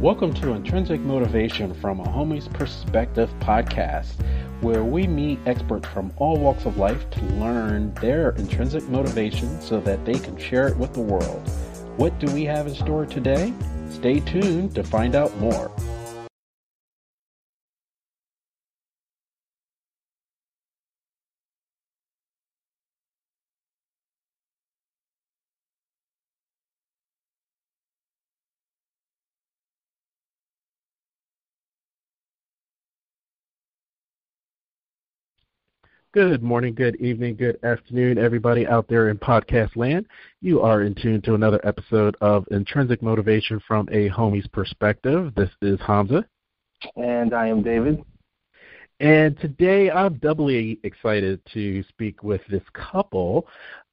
Welcome to Intrinsic Motivation from a Homie's Perspective podcast, where we meet experts from all walks of life to learn their intrinsic motivation so that they can share it with the world. What do we have in store today? Stay tuned to find out more. Good morning, good evening, good afternoon, everybody out there in podcast land. You are in tune to another episode of Intrinsic Motivation from a Homie's Perspective. This is Hamza. And I am David. And today I'm doubly excited to speak with this couple.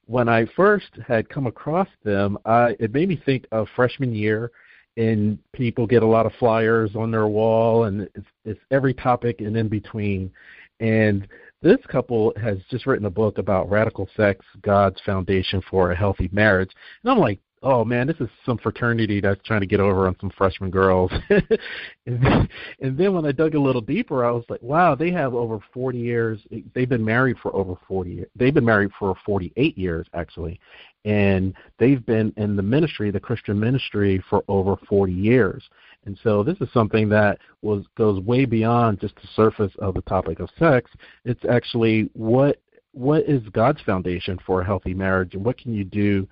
When I first had come across them, I, it made me think of freshman year and people get a lot of flyers on their wall and it's, it's every topic and in between and this couple has just written a book about radical sex, God's foundation for a healthy marriage. And I'm like, oh man, this is some fraternity that's trying to get over on some freshman girls. and, then, and then when I dug a little deeper, I was like, wow, they have over 40 years. They've been married for over 40. They've been married for 48 years actually, and they've been in the ministry, the Christian ministry, for over 40 years. And so this is something that was goes way beyond just the surface of the topic of sex. It's actually what what is God's foundation for a healthy marriage and what can you do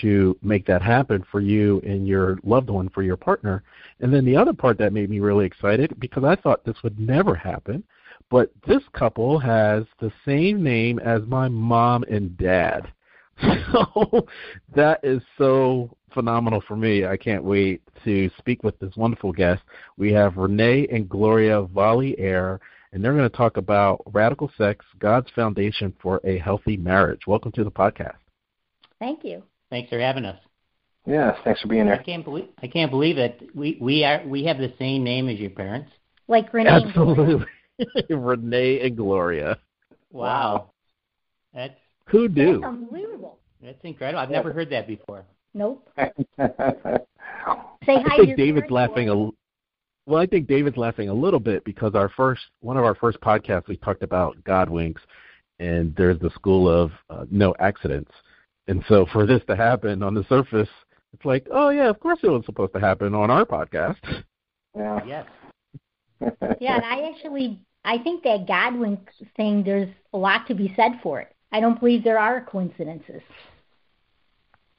to make that happen for you and your loved one for your partner. And then the other part that made me really excited because I thought this would never happen, but this couple has the same name as my mom and dad. So that is so phenomenal for me. I can't wait to speak with this wonderful guest. We have Renee and Gloria Valier, and they're going to talk about radical sex, God's foundation for a healthy marriage. Welcome to the podcast. Thank you. Thanks for having us. Yes, thanks for being here. I can't believe I can't believe that we we are we have the same name as your parents. Like Renee. Absolutely, Renee and Gloria. Wow, that's who do? That's unbelievable. That's incredible. I've never heard that before. Nope. Say hi. I think David's laughing a. Well, I think David's laughing a little bit because our first one of our first podcasts we talked about God winks, and there's the school of uh, no accidents, and so for this to happen on the surface, it's like, oh yeah, of course it was supposed to happen on our podcast. Yeah. Yes. yeah, and I actually I think that God winks thing. There's a lot to be said for it. I don't believe there are coincidences.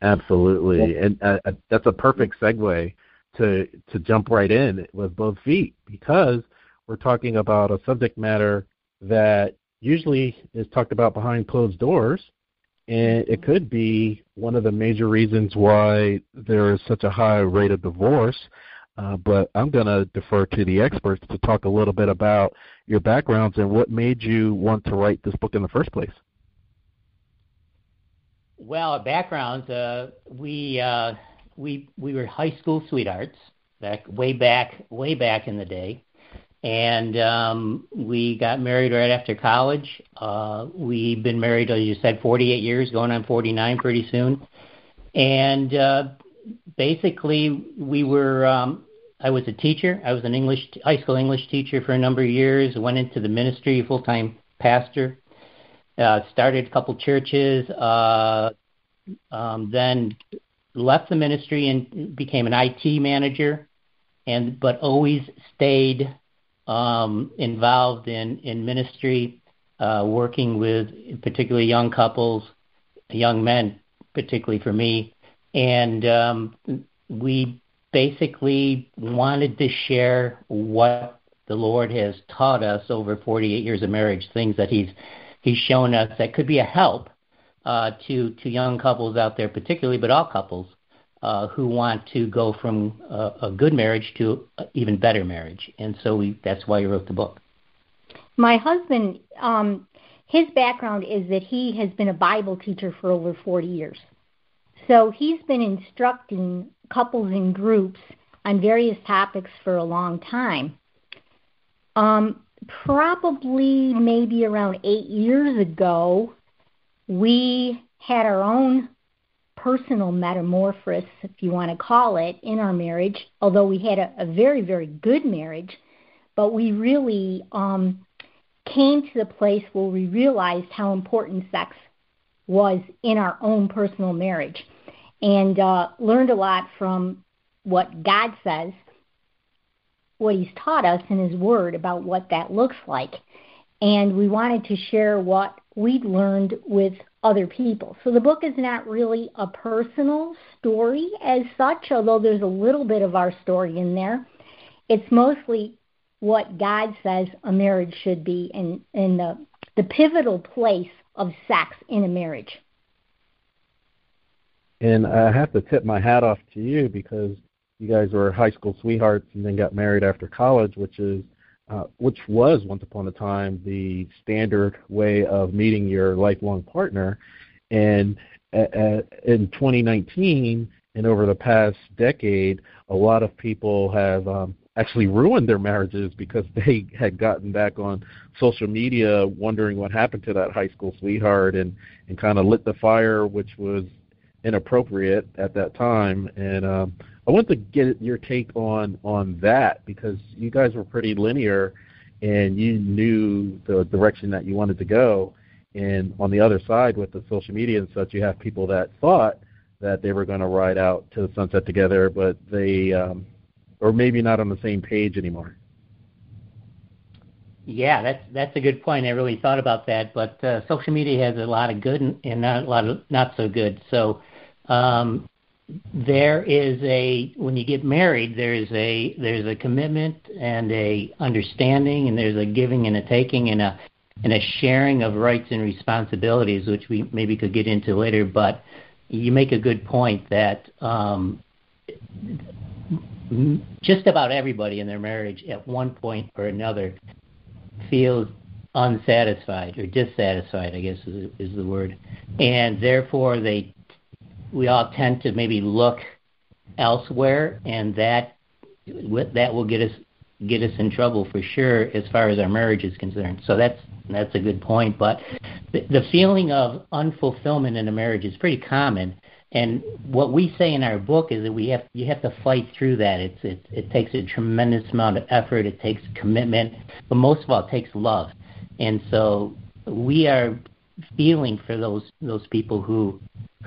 Absolutely, and uh, uh, that's a perfect segue to to jump right in with both feet because we're talking about a subject matter that usually is talked about behind closed doors, and it could be one of the major reasons why there is such a high rate of divorce. Uh, but I'm going to defer to the experts to talk a little bit about your backgrounds and what made you want to write this book in the first place. Well, backgrounds uh, we uh, we we were high school sweethearts back way back way back in the day, and um, we got married right after college. Uh, we've been married, as you said, 48 years, going on 49 pretty soon, and uh, basically we were. Um, I was a teacher. I was an English high school English teacher for a number of years. Went into the ministry, full time pastor uh, started a couple churches, uh, um, then left the ministry and became an IT manager, and but always stayed um, involved in in ministry, uh, working with particularly young couples, young men, particularly for me, and um, we basically wanted to share what the Lord has taught us over 48 years of marriage, things that He's he's shown us that could be a help uh, to to young couples out there, particularly, but all couples uh, who want to go from a, a good marriage to even better marriage. And so we that's why we wrote the book. My husband, um, his background is that he has been a Bible teacher for over 40 years. So he's been instructing couples in groups on various topics for a long time. Um, probably maybe around eight years ago, we had our own personal metamorphosis, if you want to call it, in our marriage, although we had a, a very, very good marriage, but we really um, came to the place where we realized how important sex was in our own personal marriage and uh, learned a lot from what God says, what He's taught us in His Word about what that looks like. And we wanted to share what we'd learned with other people. So the book is not really a personal story as such, although there's a little bit of our story in there. It's mostly what God says a marriage should be and, and the, the pivotal place of sex in a marriage. And I have to tip my hat off to you because you guys were high school sweethearts and then got married after college, which is uh, which was once upon a time the standard way of meeting your lifelong partner. And in 2019 and over the past decade, a lot of people have um, actually ruined their marriages because they had gotten back on social media wondering what happened to that high school sweetheart and and kind of lit the fire which was inappropriate at that time and um I want to get your take on on that because you guys were pretty linear and you knew the direction that you wanted to go and on the other side with the social media and such you have people that thought that they were going to ride out to the sunset together but they um or maybe not on the same page anymore yeah, that's that's a good point. I really thought about that, but uh, social media has a lot of good and, not a lot of not so good. So um, there is a when you get married there's a there's a commitment and a understanding and there's a giving and a taking and a and a sharing of rights and responsibilities which we maybe could get into later. But you make a good point that um just about everybody in their marriage at one point or another feels unsatisfied or dissatisfied i guess is, is the word. And therefore they we all tend to maybe look elsewhere, and that that will get us get us in trouble for sure as far as our marriage is concerned. So that's that's a good point. But the, the feeling of unfulfillment in a marriage is pretty common. And what we say in our book is that we have you have to fight through that. It's it, it takes a tremendous amount of effort. It takes commitment, but most of all, it takes love. And so we are feeling for those those people who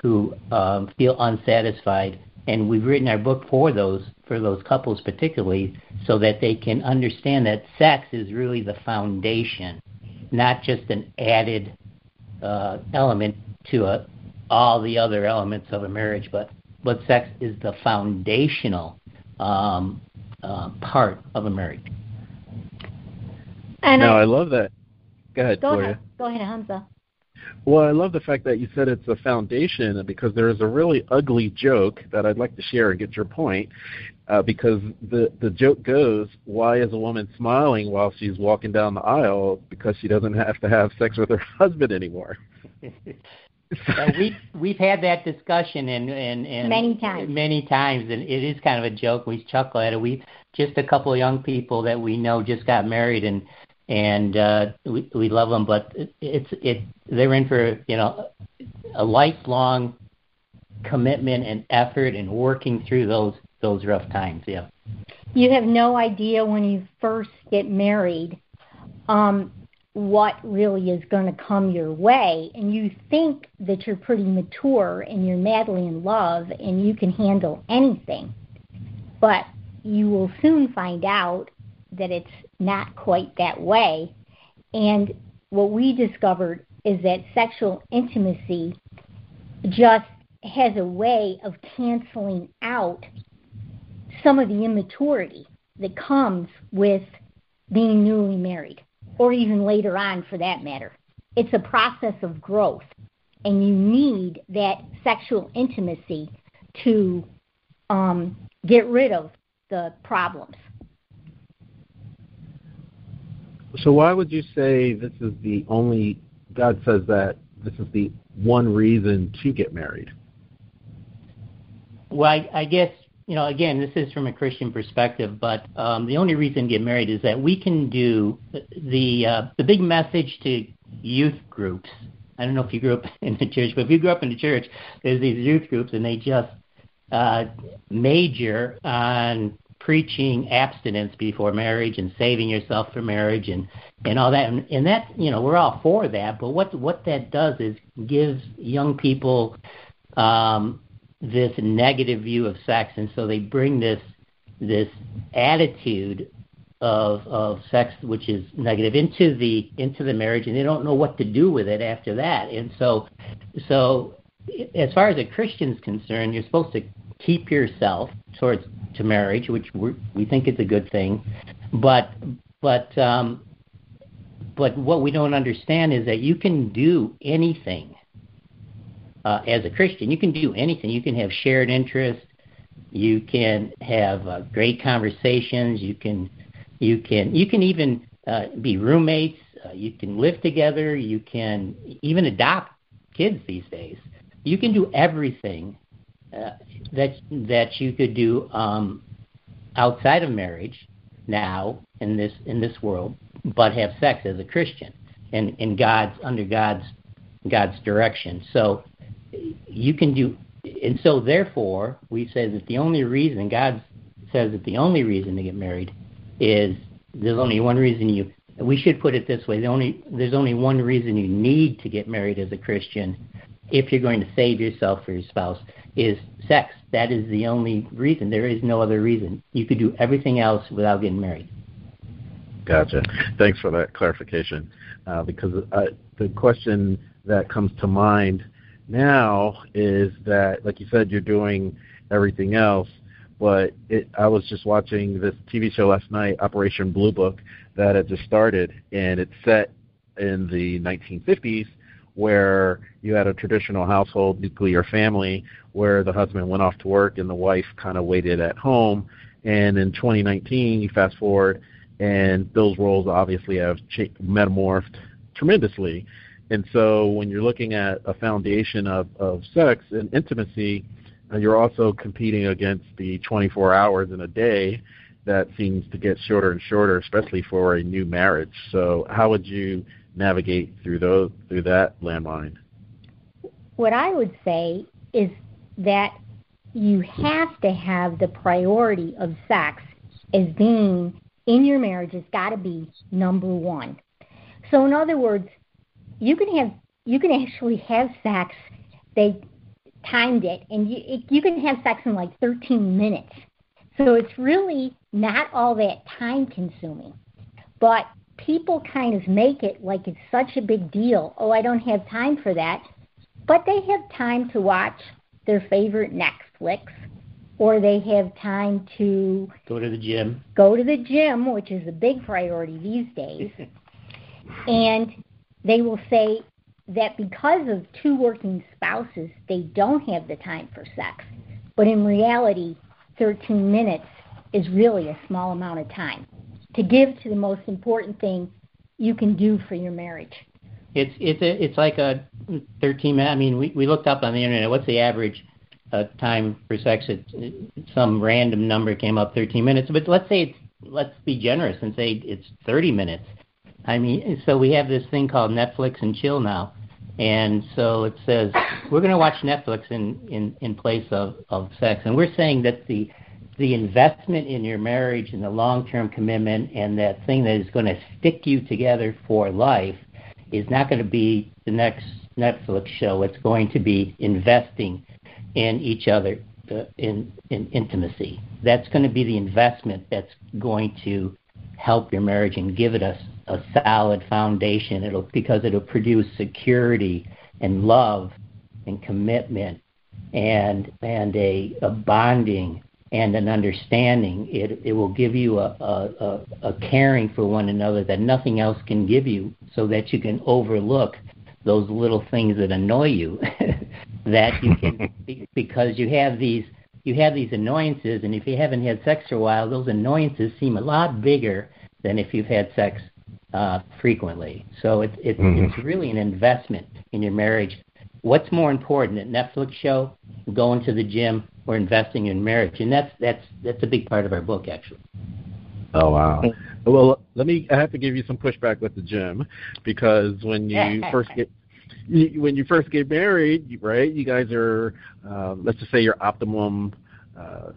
who um, feel unsatisfied, and we've written our book for those for those couples particularly, so that they can understand that sex is really the foundation, not just an added uh, element to a, all the other elements of a marriage, but but sex is the foundational um, uh, part of a marriage. And no, I, I love that. Go ahead, go Gloria. Ahead. Go ahead, Hamza. Well, I love the fact that you said it's a foundation because there is a really ugly joke that I'd like to share and get your point. Uh, because the the joke goes, why is a woman smiling while she's walking down the aisle? Because she doesn't have to have sex with her husband anymore. uh, we we've had that discussion and, and and many times many times and it is kind of a joke we chuckle at it we just a couple of young people that we know just got married and and uh, we we love them, but it, it's it they're in for you know a lifelong commitment and effort and working through those those rough times. Yeah. You have no idea when you first get married um, what really is going to come your way, and you think that you're pretty mature and you're madly in love and you can handle anything, but you will soon find out that it's not quite that way. And what we discovered is that sexual intimacy just has a way of canceling out some of the immaturity that comes with being newly married, or even later on for that matter. It's a process of growth, and you need that sexual intimacy to um, get rid of the problems. So why would you say this is the only God says that this is the one reason to get married? Well, I, I guess you know again this is from a Christian perspective, but um, the only reason to get married is that we can do the uh, the big message to youth groups I don't know if you grew up in the church, but if you grew up in the church, there's these youth groups, and they just uh, major on preaching abstinence before marriage and saving yourself for marriage and and all that. And, and that you know we're all for that but what what that does is gives young people um this negative view of sex. And so they bring this this attitude of of sex which is negative into the into the marriage and they don't know what to do with it after that. And so so as far as a Christian's concerned you're supposed to keep yourself towards to marriage which we think is a good thing but but um but what we don't understand is that you can do anything uh, as a Christian. You can do anything. You can have shared interests. You can have uh, great conversations. You can you can you can even uh, be roommates. Uh, you can live together. You can even adopt kids these days. You can do everything that that you could do um, outside of marriage now in this in this world, but have sex as a Christian and in God's under God's God's direction. So you can do, and so therefore we say that the only reason God says that the only reason to get married is there's only one reason you we should put it this way the only there's only one reason you need to get married as a christian if you're going to save yourself for your spouse is sex. That is the only reason. There is no other reason. You could do everything else without getting married. Gotcha. Thanks for that clarification. Uh, because uh, the question that comes to mind now is that like you said you're doing everything else but it, I was just watching this TV show last night, Operation Blue Book, that had just started, and it's set in the 1950s, where you had a traditional household nuclear family, where the husband went off to work and the wife kind of waited at home. And in 2019, you fast forward, and those roles obviously have metamorphed tremendously. And so when you're looking at a foundation of, of sex and intimacy, you're also competing against the 24 hours in a day that seems to get shorter and shorter, especially for a new marriage. So, how would you navigate through those through that landmine? What I would say is that you have to have the priority of sex as being in your marriage has got to be number one. So, in other words, you can have you can actually have sex. They timed it, and you it, you can have sex in like 13 minutes. So it's really not all that time consuming. But people kind of make it like it's such a big deal. Oh, I don't have time for that. But they have time to watch their favorite Netflix or they have time to go to the gym. Go to the gym, which is a big priority these days. and they will say, that because of two working spouses, they don't have the time for sex. But in reality, 13 minutes is really a small amount of time to give to the most important thing you can do for your marriage. It's it's a, it's like a 13 minute. I mean, we we looked up on the internet. What's the average uh, time for sex? It, some random number came up 13 minutes. But let's say it's let's be generous and say it's 30 minutes. I mean, so we have this thing called Netflix and chill now, and so it says we're going to watch Netflix in, in, in place of, of sex. And we're saying that the the investment in your marriage and the long term commitment and that thing that is going to stick you together for life is not going to be the next Netflix show. It's going to be investing in each other uh, in in intimacy. That's going to be the investment that's going to help your marriage and give it a, a solid foundation. It'll because it'll produce security and love and commitment and and a, a bonding and an understanding. It it will give you a, a, a, a caring for one another that nothing else can give you, so that you can overlook those little things that annoy you. that you can because you have these you have these annoyances, and if you haven't had sex for a while, those annoyances seem a lot bigger than if you've had sex uh, frequently. So it's it's mm-hmm. it's really an investment in your marriage. What's more important, a Netflix show, going to the gym, or investing in marriage? And that's that's that's a big part of our book, actually. Oh wow. Well, let me. I have to give you some pushback with the gym because when you first get when you first get married, right? You guys are, uh, let's just say, your optimum uh,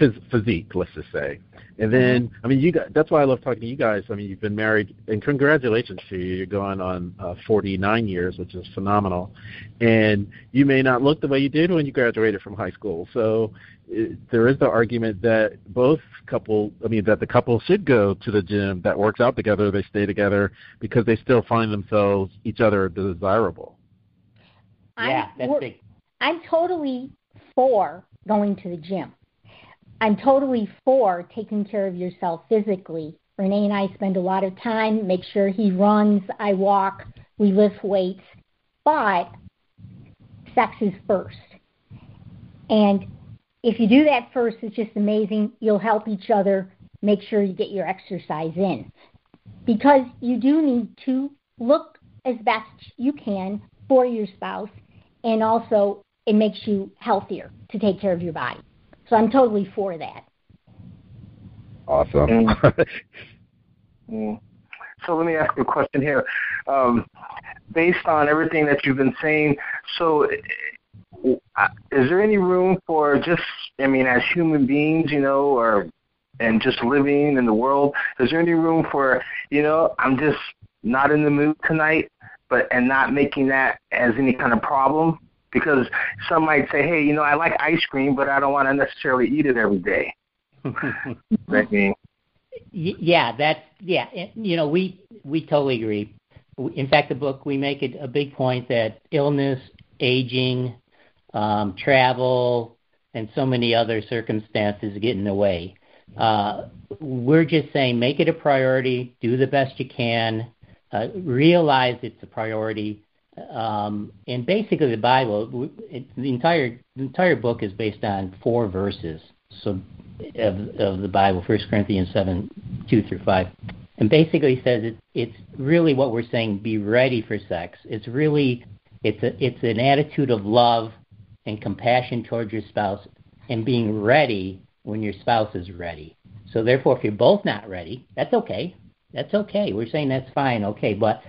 phys- physique, let's just say. And then, mm-hmm. I mean, you got, that's why I love talking to you guys. I mean, you've been married, and congratulations to you. You're going on uh, 49 years, which is phenomenal. And you may not look the way you did when you graduated from high school. So it, there is the argument that both couple, I mean, that the couple should go to the gym that works out together. They stay together because they still find themselves each other desirable. Yeah, that's big. I'm totally for going to the gym. I'm totally for taking care of yourself physically. Renee and I spend a lot of time, make sure he runs, I walk, we lift weights, but sex is first. And if you do that first, it's just amazing. You'll help each other make sure you get your exercise in. Because you do need to look as best you can for your spouse, and also it makes you healthier to take care of your body. So I'm totally for that. Awesome. Mm. mm. So let me ask you a question here. Um, based on everything that you've been saying, so uh, is there any room for just, I mean, as human beings, you know, or and just living in the world, is there any room for, you know, I'm just not in the mood tonight, but and not making that as any kind of problem? Because some might say, hey, you know, I like ice cream, but I don't want to necessarily eat it every day. that mean? Yeah, that's yeah. You know, we we totally agree. In fact, the book we make it a big point that illness, aging, um, travel, and so many other circumstances get in the way. Uh, we're just saying make it a priority, do the best you can, uh, realize it's a priority, um, and basically, the Bible, it, the entire the entire book is based on four verses. So of, of the Bible, First Corinthians seven two through five, and basically says it, it's really what we're saying: be ready for sex. It's really it's a it's an attitude of love and compassion towards your spouse, and being ready when your spouse is ready. So therefore, if you're both not ready, that's okay. That's okay. We're saying that's fine. Okay, but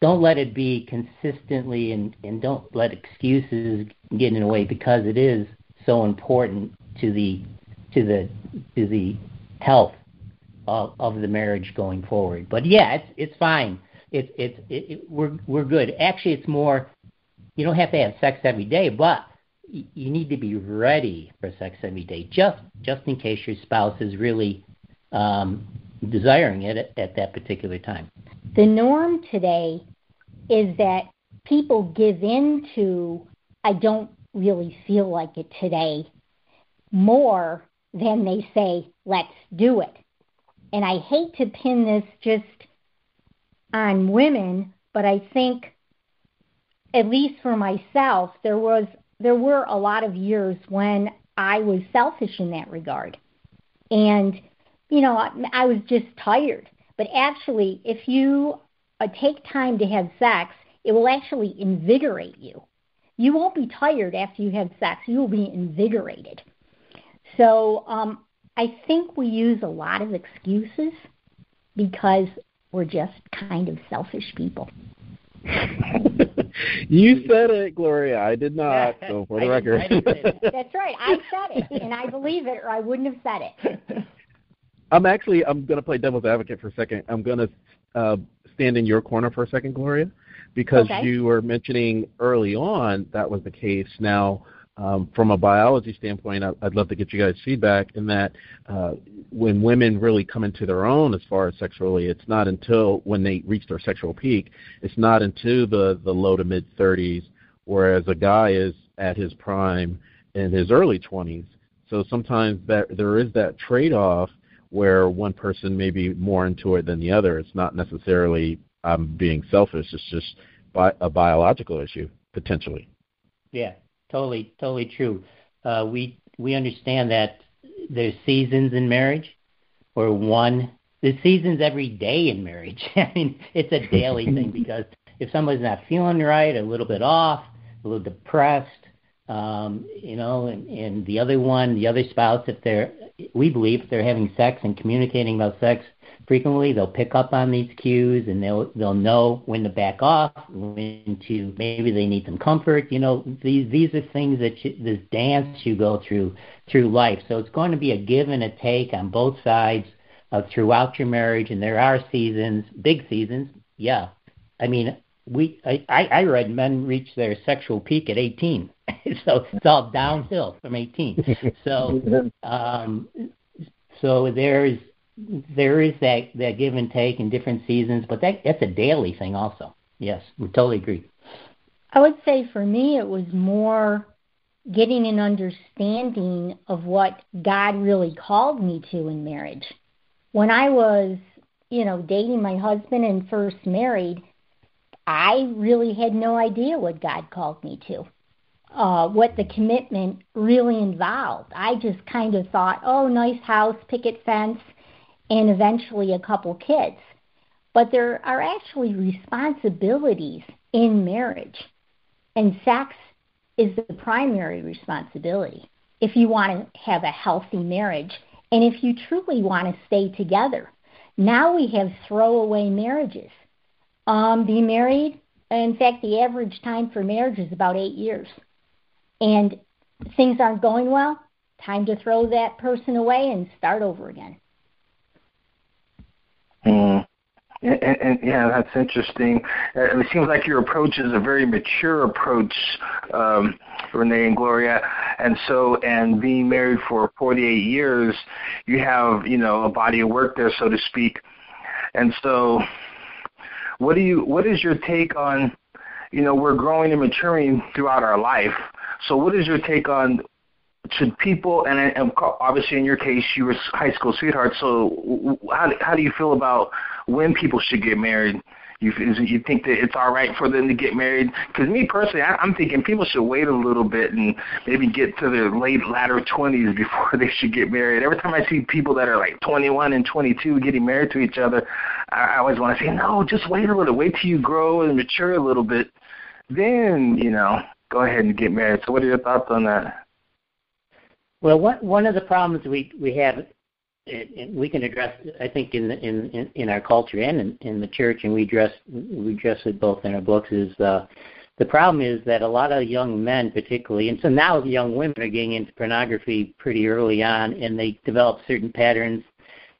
don't let it be consistently and, and don't let excuses get in the way because it is so important to the to the to the health of, of the marriage going forward. But yeah, it's it's fine. It's it's it, it, we're we're good. Actually, it's more. You don't have to have sex every day, but you need to be ready for sex every day, just just in case your spouse is really um, desiring it at, at that particular time. The norm today is that people give in to, I don't really feel like it today, more than they say, let's do it. And I hate to pin this just on women, but I think, at least for myself, there was there were a lot of years when I was selfish in that regard. And, you know, I, I was just tired. But actually, if you uh, take time to have sex, it will actually invigorate you. You won't be tired after you have sex. You will be invigorated. So um, I think we use a lot of excuses because we're just kind of selfish people. you said it, Gloria. I did not. So for the record, that's right. I said it, and I believe it, or I wouldn't have said it. I'm actually I'm going to play devil's advocate for a second. I'm going to uh, stand in your corner for a second, Gloria, because okay. you were mentioning early on that was the case. Now, um, from a biology standpoint, I'd love to get you guys' feedback in that uh, when women really come into their own as far as sexually, it's not until when they reach their sexual peak, it's not until the, the low to mid 30s, whereas a guy is at his prime in his early 20s. So sometimes that there is that trade off where one person may be more into it than the other. It's not necessarily I'm um, being selfish. It's just bi- a biological issue potentially. Yeah, totally, totally true. Uh, we we understand that there's seasons in marriage, or one there's seasons every day in marriage. I mean, it's a daily thing because if somebody's not feeling right, a little bit off, a little depressed, um, you know, and, and the other one, the other spouse, if they're, we believe, if they're having sex and communicating about sex frequently. They'll pick up on these cues and they'll they'll know when to back off, when to maybe they need some comfort. You know, these these are things that you, this dance you go through through life. So it's going to be a give and a take on both sides uh, throughout your marriage. And there are seasons, big seasons. Yeah, I mean, we I I read men reach their sexual peak at 18. so it's all downhill from 18. So um, so there's there is that that give and take in different seasons, but that that's a daily thing also. Yes, we totally agree. I would say for me it was more getting an understanding of what God really called me to in marriage. When I was, you know, dating my husband and first married, I really had no idea what God called me to. Uh, what the commitment really involved. I just kind of thought, oh, nice house, picket fence, and eventually a couple kids. But there are actually responsibilities in marriage, and sex is the primary responsibility if you want to have a healthy marriage and if you truly want to stay together. Now we have throwaway marriages. Um, be married, in fact, the average time for marriage is about eight years. And things aren't going well, time to throw that person away and start over again. Mm. And, and, yeah, that's interesting. Uh, it seems like your approach is a very mature approach, um, Renee and Gloria. And so, and being married for 48 years, you have you know a body of work there, so to speak. And so, what do you? What is your take on? You know, we're growing and maturing throughout our life. So, what is your take on should people and, and obviously in your case you were high school sweethearts so how how do you feel about when people should get married you you think that it's all right for them to get married because me personally I, i'm thinking people should wait a little bit and maybe get to their late latter twenties before they should get married every time i see people that are like twenty one and twenty two getting married to each other i, always want to say no just wait a little wait till you grow and mature a little bit then you know go ahead and get married so what are your thoughts on that well, one one of the problems we we have, and we can address, I think, in the, in in our culture and in, in the church, and we address we address it both in our books. Is uh, the problem is that a lot of young men, particularly, and so now young women are getting into pornography pretty early on, and they develop certain patterns.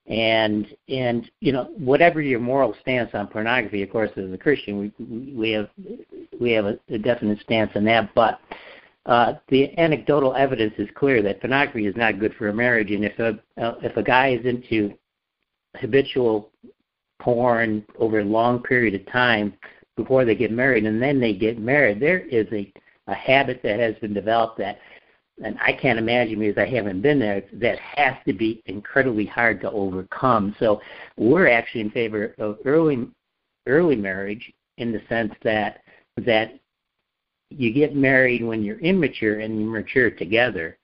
And and you know whatever your moral stance on pornography, of course, as a Christian, we we have we have a, a definite stance on that, but uh, the anecdotal evidence is clear that pornography is not good for a marriage, and if a uh, if a guy is into habitual porn over a long period of time before they get married, and then they get married, there is a a habit that has been developed that, and I can't imagine because I haven't been there. That has to be incredibly hard to overcome. So we're actually in favor of early early marriage in the sense that that you get married when you're immature and you mature together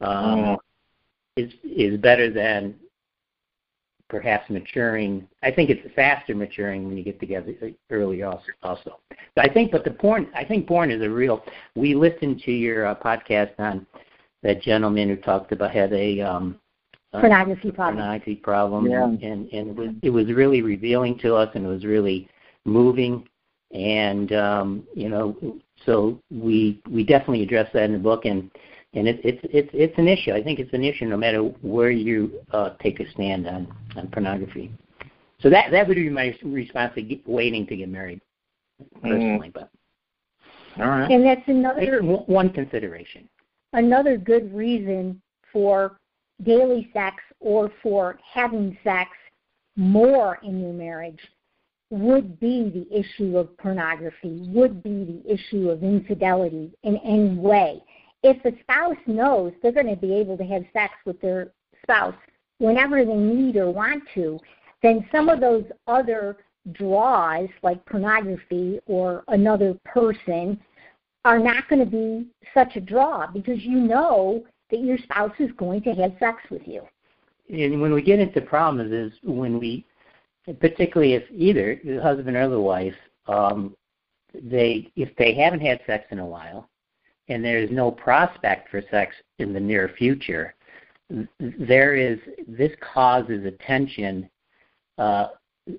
um, oh. is is better than perhaps maturing. I think it's faster maturing when you get together early also. also. But I think, but the porn, I think porn is a real. We listened to your uh, podcast on that gentleman who talked about had a um, pornography problem. Pornography problem, yeah. and, and and it was it was really revealing to us, and it was really moving. And um, you know, so we we definitely address that in the book, and and it, it's it's it's an issue. I think it's an issue no matter where you uh, take a stand on on pornography. So that that would be my response to get, waiting to get married, personally. Mm. But all right, and that's another one consideration. Another good reason for daily sex or for having sex more in your marriage would be the issue of pornography, would be the issue of infidelity in any way. If the spouse knows they're going to be able to have sex with their spouse whenever they need or want to, then some of those other draws, like pornography or another person, are not going to be such a draw because you know that your spouse is going to have sex with you. And when we get into problems is when we particularly if either the husband or the wife, um, they if they haven't had sex in a while, and there is no prospect for sex in the near future, there is this causes a tension uh,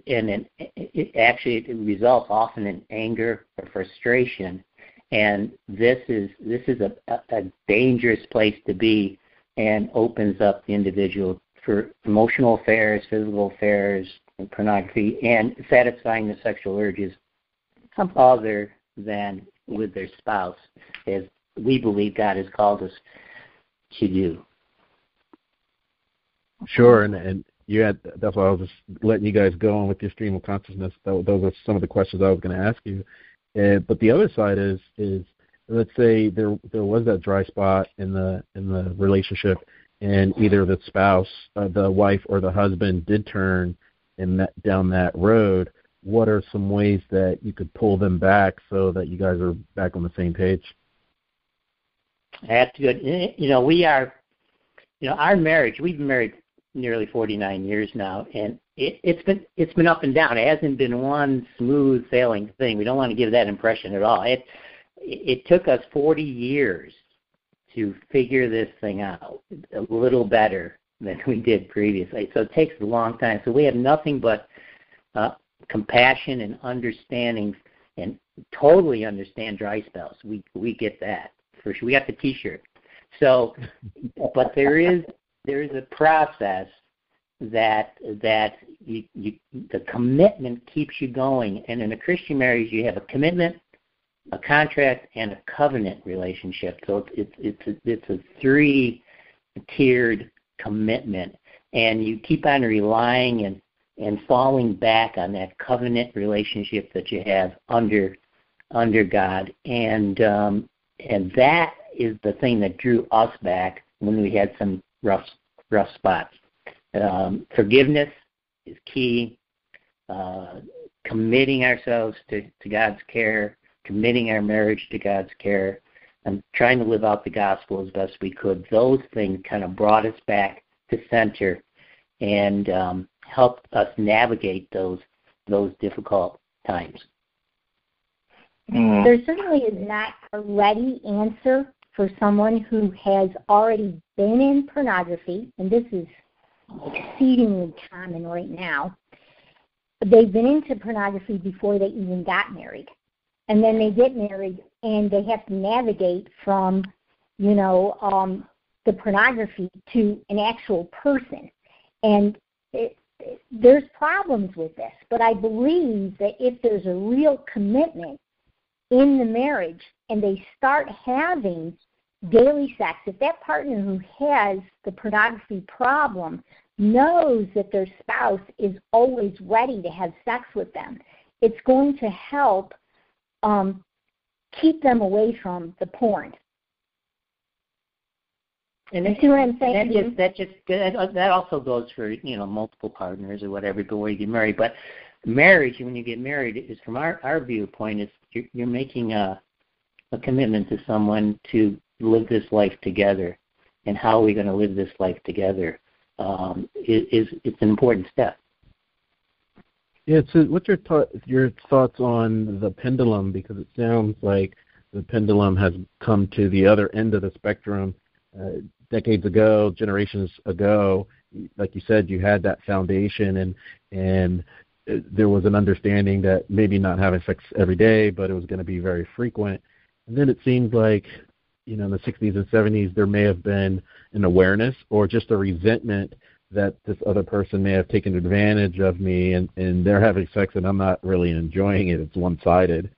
and it, it actually it results often in anger or frustration. And this is this is a, a dangerous place to be, and opens up the individual for emotional affairs, physical affairs, and pornography, and satisfying the sexual urges other than with their spouse, as we believe God has called us to do. Sure, and and you had that's why I was just letting you guys go on with your stream of consciousness. Those are some of the questions I was going to ask you. But the other side is is let's say there there was that dry spot in the in the relationship, and either the spouse, uh, the wife, or the husband did turn in that down that road. What are some ways that you could pull them back so that you guys are back on the same page? That's good. You know, we are, you know, our marriage. We've been married nearly 49 years now, and it, it's been it's been up and down. It hasn't been one smooth sailing thing. We don't want to give that impression at all. It it took us 40 years to figure this thing out a little better than we did previously. So it takes a long time. So we have nothing but uh, compassion and understanding, and totally understand dry spells. We we get that for sure. We got the T-shirt. So, but there is there is a process that that you, you, the commitment keeps you going. And in a Christian marriage, you have a commitment, a contract, and a covenant relationship. So it's it's it's a, it's a three tiered commitment, and you keep on relying and and falling back on that covenant relationship that you have under under God, and um, and that is the thing that drew us back when we had some rough rough spots. Um, forgiveness is key. Uh, committing ourselves to, to God's care, committing our marriage to God's care, and trying to live out the gospel as best we could. Those things kind of brought us back to center and um, helped us navigate those those difficult times. Mm. There certainly is not a ready answer for someone who has already been in pornography, and this is exceedingly common right now. They've been into pornography before they even got married. And then they get married and they have to navigate from, you know, um, the pornography to an actual person. And it, it, there's problems with this, but I believe that if there's a real commitment in the marriage and they start having daily sex, if that partner who has the pornography problem knows that their spouse is always ready to have sex with them, it's going to help um, keep them away from the porn. And you see what I'm saying? That just that just that also goes for you know multiple partners or whatever before you get married. But marriage, when you get married, is from our our viewpoint, is you're, you're making a a commitment to someone to live this life together, and how are we going to live this life together? Um, is, it's an important step. Yeah. So, what's your th- your thoughts on the pendulum? Because it sounds like the pendulum has come to the other end of the spectrum. Uh, decades ago, generations ago, like you said, you had that foundation, and and there was an understanding that maybe not having sex every day, but it was going to be very frequent. And then it seems like, you know, in the 60s and 70s, there may have been an awareness or just a resentment that this other person may have taken advantage of me and, and they're having sex and I'm not really enjoying it. It's one sided.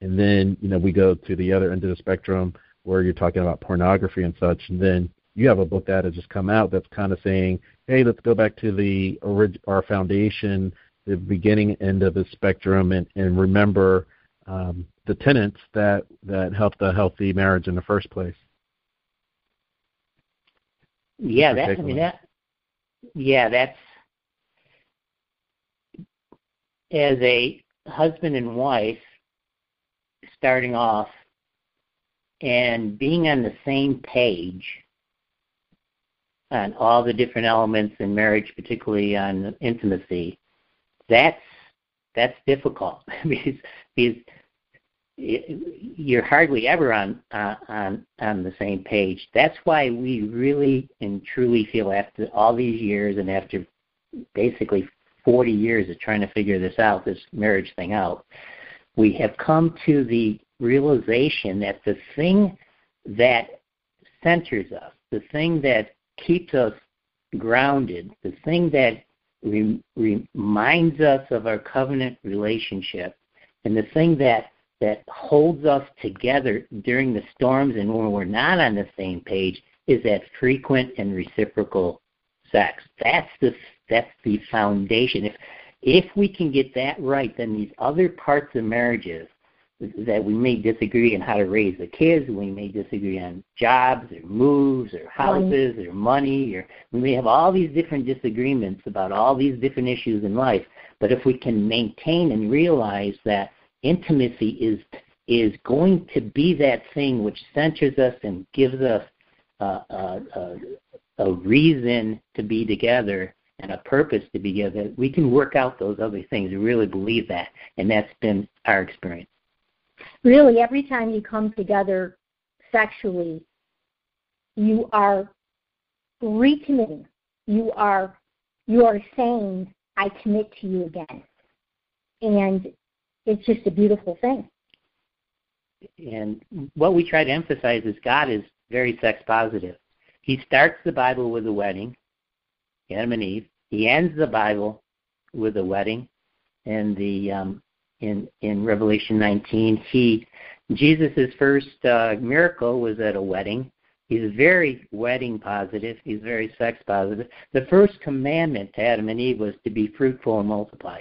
And then, you know, we go to the other end of the spectrum where you're talking about pornography and such. And then you have a book that has just come out that's kind of saying, hey, let's go back to the our foundation the beginning end of the spectrum and, and remember um, the tenets that, that helped a healthy marriage in the first place. Yeah, that, I mean that. Yeah, that's as a husband and wife starting off and being on the same page on all the different elements in marriage, particularly on intimacy, that's that's difficult because, because you're hardly ever on uh, on on the same page. That's why we really and truly feel after all these years and after basically 40 years of trying to figure this out, this marriage thing out, we have come to the realization that the thing that centers us, the thing that keeps us grounded, the thing that re- reminds us of our covenant relationship, and the thing that that holds us together during the storms and when we're not on the same page is that frequent and reciprocal sex. That's the that's the foundation. If if we can get that right, then these other parts of marriages that we may disagree on how to raise the kids, we may disagree on jobs or moves or houses or money, or we may have all these different disagreements about all these different issues in life. But if we can maintain and realize that intimacy is is going to be that thing which centers us and gives us uh, uh, uh, a reason to be together and a purpose to be together, we can work out those other things. We really believe that, and that's been our experience. Really, every time you come together sexually, you are recommitting. You are you are saying, "I commit to you again," and it's just a beautiful thing. And what we try to emphasize is God is very sex positive. He starts the Bible with a wedding, Adam and Eve. He ends the Bible with a wedding, and the um, in in Revelation 19, he Jesus' first uh, miracle was at a wedding. He's very wedding positive. He's very sex positive. The first commandment to Adam and Eve was to be fruitful and multiply.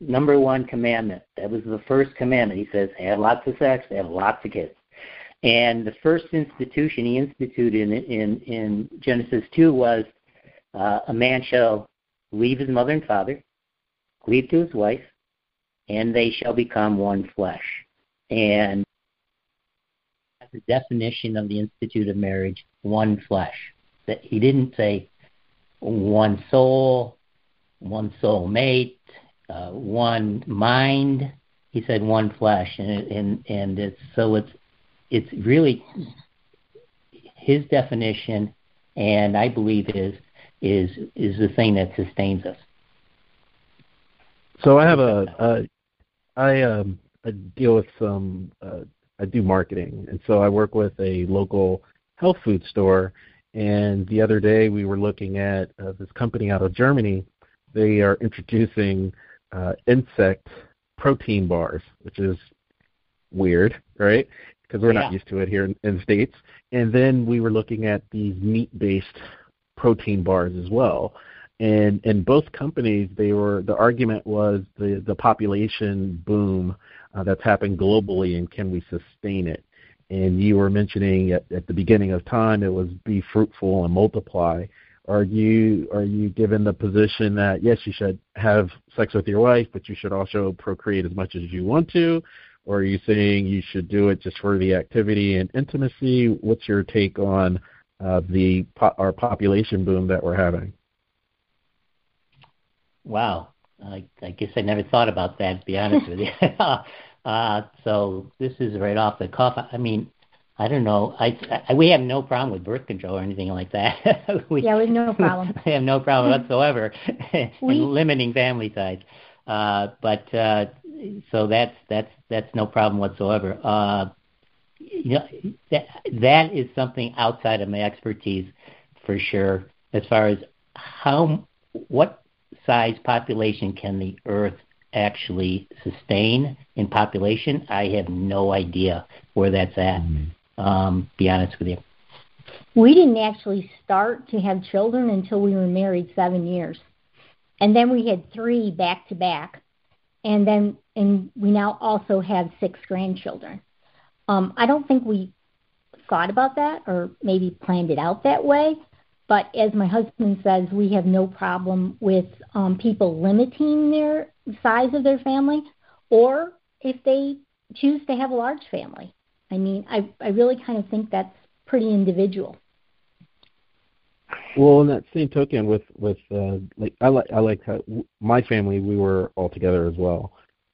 Number one commandment. That was the first commandment. He says, have lots of sex, have lots of kids. And the first institution he instituted in, in, in Genesis 2 was uh, a man shall leave his mother and father, cleave to his wife, and they shall become one flesh. And that's the definition of the Institute of Marriage, one flesh. That he didn't say one soul, one soul mate, uh, one mind. He said one flesh, and and and it's so it's it's really his definition, and I believe is is is the thing that sustains us. So I have a, a I um I deal with some uh, I do marketing, and so I work with a local health food store. And the other day we were looking at uh, this company out of Germany. They are introducing uh, insect protein bars, which is weird, right? Because we're yeah. not used to it here in, in the states. And then we were looking at these meat-based protein bars as well. And in both companies, they were the argument was the the population boom uh, that's happened globally, and can we sustain it? And you were mentioning at, at the beginning of time it was be fruitful and multiply. Are you are you given the position that yes, you should have sex with your wife, but you should also procreate as much as you want to, or are you saying you should do it just for the activity and intimacy? What's your take on uh, the our population boom that we're having? Wow, I, I guess I never thought about that. To be honest with you, uh, so this is right off the cuff. I mean, I don't know. I, I we have no problem with birth control or anything like that. we, yeah, we have no problem. we have no problem whatsoever in limiting family size. Uh, but uh, so that's that's that's no problem whatsoever. Uh, you know, that that is something outside of my expertise for sure. As far as how what size population can the Earth actually sustain in population, I have no idea where that's at. Mm-hmm um, be honest with you. We didn't actually start to have children until we were married seven years. And then we had three back to back. And then and we now also have six grandchildren. Um, I don't think we thought about that or maybe planned it out that way. But as my husband says, we have no problem with um, people limiting their size of their family or if they choose to have a large family. I mean, I I really kind of think that's pretty individual. Well, in that same token, with with uh, like I like I like how my family we were all together as well,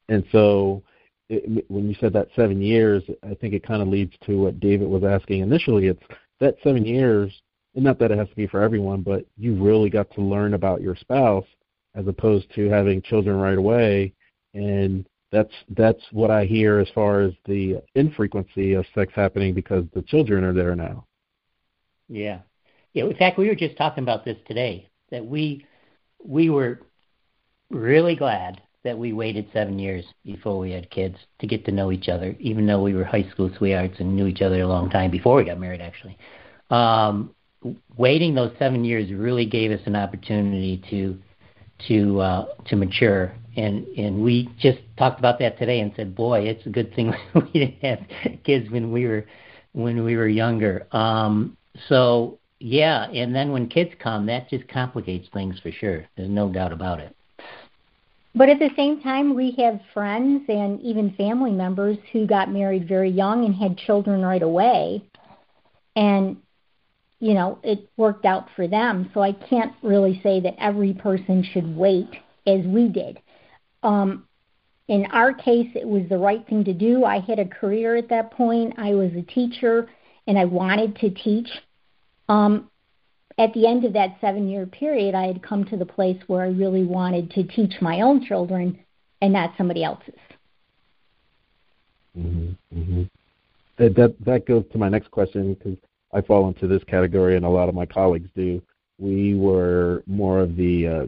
and so it, when you said that seven years, I think it kind of leads to what David was asking initially. It's that seven years, and not that it has to be for everyone, but you really got to learn about your spouse as opposed to having children right away. And that's that's what I hear as far as the infrequency of sex happening because the children are there now. Yeah, yeah. In fact, we were just talking about this today that we we were really glad that we waited seven years before we had kids to get to know each other, even though we were high school sweethearts and knew each other a long time before we got married. Actually, um, waiting those seven years really gave us an opportunity to to uh, to mature, and and we just talked about that today and said, boy, it's a good thing we didn't have kids when we were when we were younger. Um, so yeah, and then when kids come, that just complicates things for sure. There's no doubt about it. But at the same time, we have friends and even family members who got married very young and had children right away. And you know, it worked out for them. So I can't really say that every person should wait as we did. Um, in our case, it was the right thing to do. I had a career at that point. I was a teacher and I wanted to teach. Um, at the end of that seven year period, I had come to the place where I really wanted to teach my own children and not somebody else's. Mm-hmm, mm-hmm. That, that that goes to my next question because I fall into this category, and a lot of my colleagues do. We were more of the uh,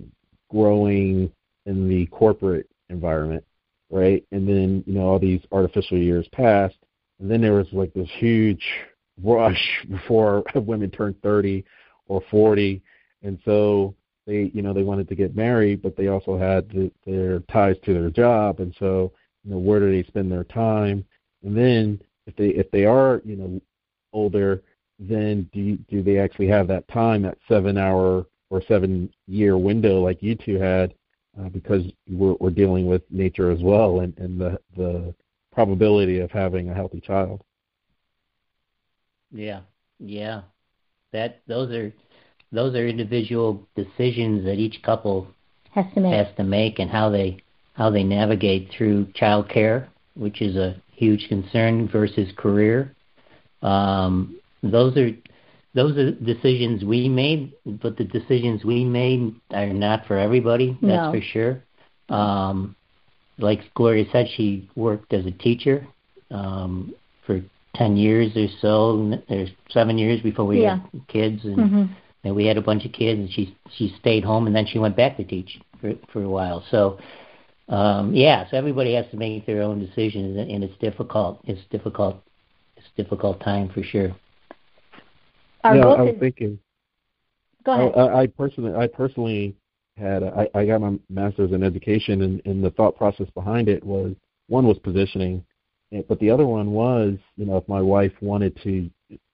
growing in the corporate environment, right? And then you know all these artificial years passed, and then there was like this huge rush before women turned 30 or 40, and so they you know they wanted to get married, but they also had the, their ties to their job, and so you know where do they spend their time? And then if they if they are you know older, then do you, do they actually have that time, that seven hour or seven year window like you two had, uh, because we're, we're dealing with nature as well and, and the the probability of having a healthy child. Yeah, yeah, that those are those are individual decisions that each couple has to make, has to make and how they how they navigate through child care, which is a huge concern versus career. Um, those are those are decisions we made, but the decisions we made are not for everybody. That's no. for sure. Um, like Gloria said, she worked as a teacher um, for ten years or so, or seven years before we yeah. had kids, and, mm-hmm. and we had a bunch of kids, and she she stayed home, and then she went back to teach for for a while. So. Um, yeah, so everybody has to make their own decisions, and it's difficult. It's difficult. It's a difficult time for sure. Our yeah, book I was is, thinking. Go ahead. I, I personally, I personally had, I, I got my master's in education, and, and the thought process behind it was one was positioning, but the other one was, you know, if my wife wanted to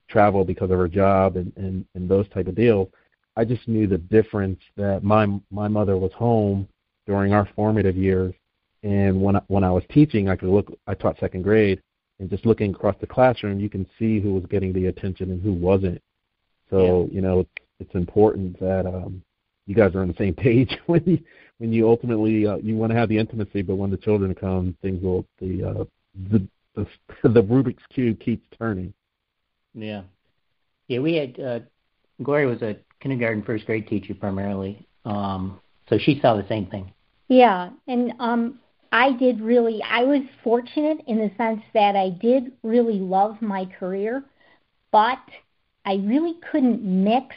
travel because of her job and and, and those type of deals, I just knew the difference that my my mother was home during our formative years, and when I, when I was teaching, I could look. I taught second grade, and just looking across the classroom, you can see who was getting the attention and who wasn't. So yeah. you know, it's it's important that um, you guys are on the same page when you when you ultimately uh, you want to have the intimacy, but when the children come, things will the uh, the the, the Rubik's cube keeps turning. Yeah, yeah. We had uh, Gloria was a kindergarten first grade teacher primarily, um, so she saw the same thing. Yeah, and um, I did really. I was fortunate in the sense that I did really love my career, but I really couldn't mix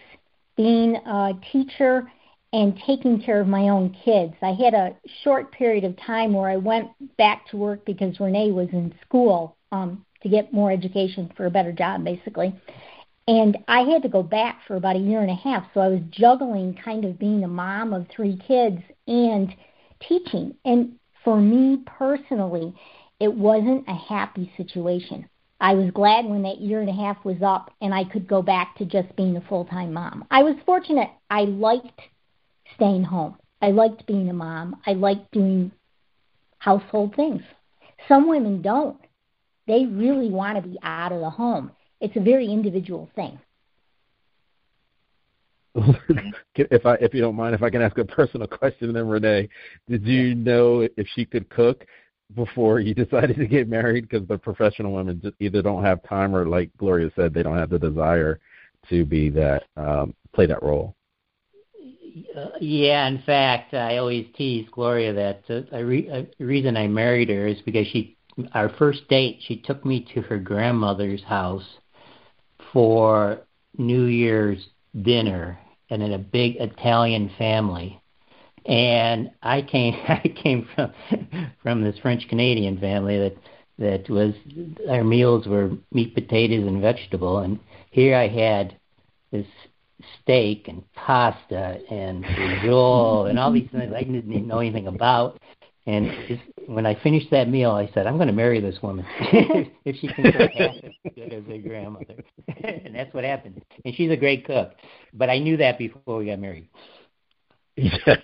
being a teacher and taking care of my own kids. I had a short period of time where I went back to work because Renee was in school um, to get more education for a better job, basically. And I had to go back for about a year and a half. So I was juggling kind of being a mom of three kids and teaching. And for me personally, it wasn't a happy situation. I was glad when that year and a half was up and I could go back to just being a full time mom. I was fortunate. I liked staying home. I liked being a mom. I liked doing household things. Some women don't. They really want to be out of the home. It's a very individual thing. if I, if you don't mind, if I can ask a personal question, then Renee, did you know if she could cook? Before you decided to get married because the professional women just either don't have time or like gloria said they don't have the desire to be that um play that role uh, yeah, in fact, I always tease Gloria that uh, a, re- reason I married her is because she, our first date, she took me to her grandmother's house for New Year's dinner, and in a big Italian family. And I came, I came from from this French Canadian family that that was our meals were meat, potatoes, and vegetable, and here I had this steak and pasta and risotto and all these things I didn't know anything about. And just when I finished that meal, I said, "I'm going to marry this woman if she can cook half as good as her grandmother." and that's what happened. And she's a great cook, but I knew that before we got married. Yeah,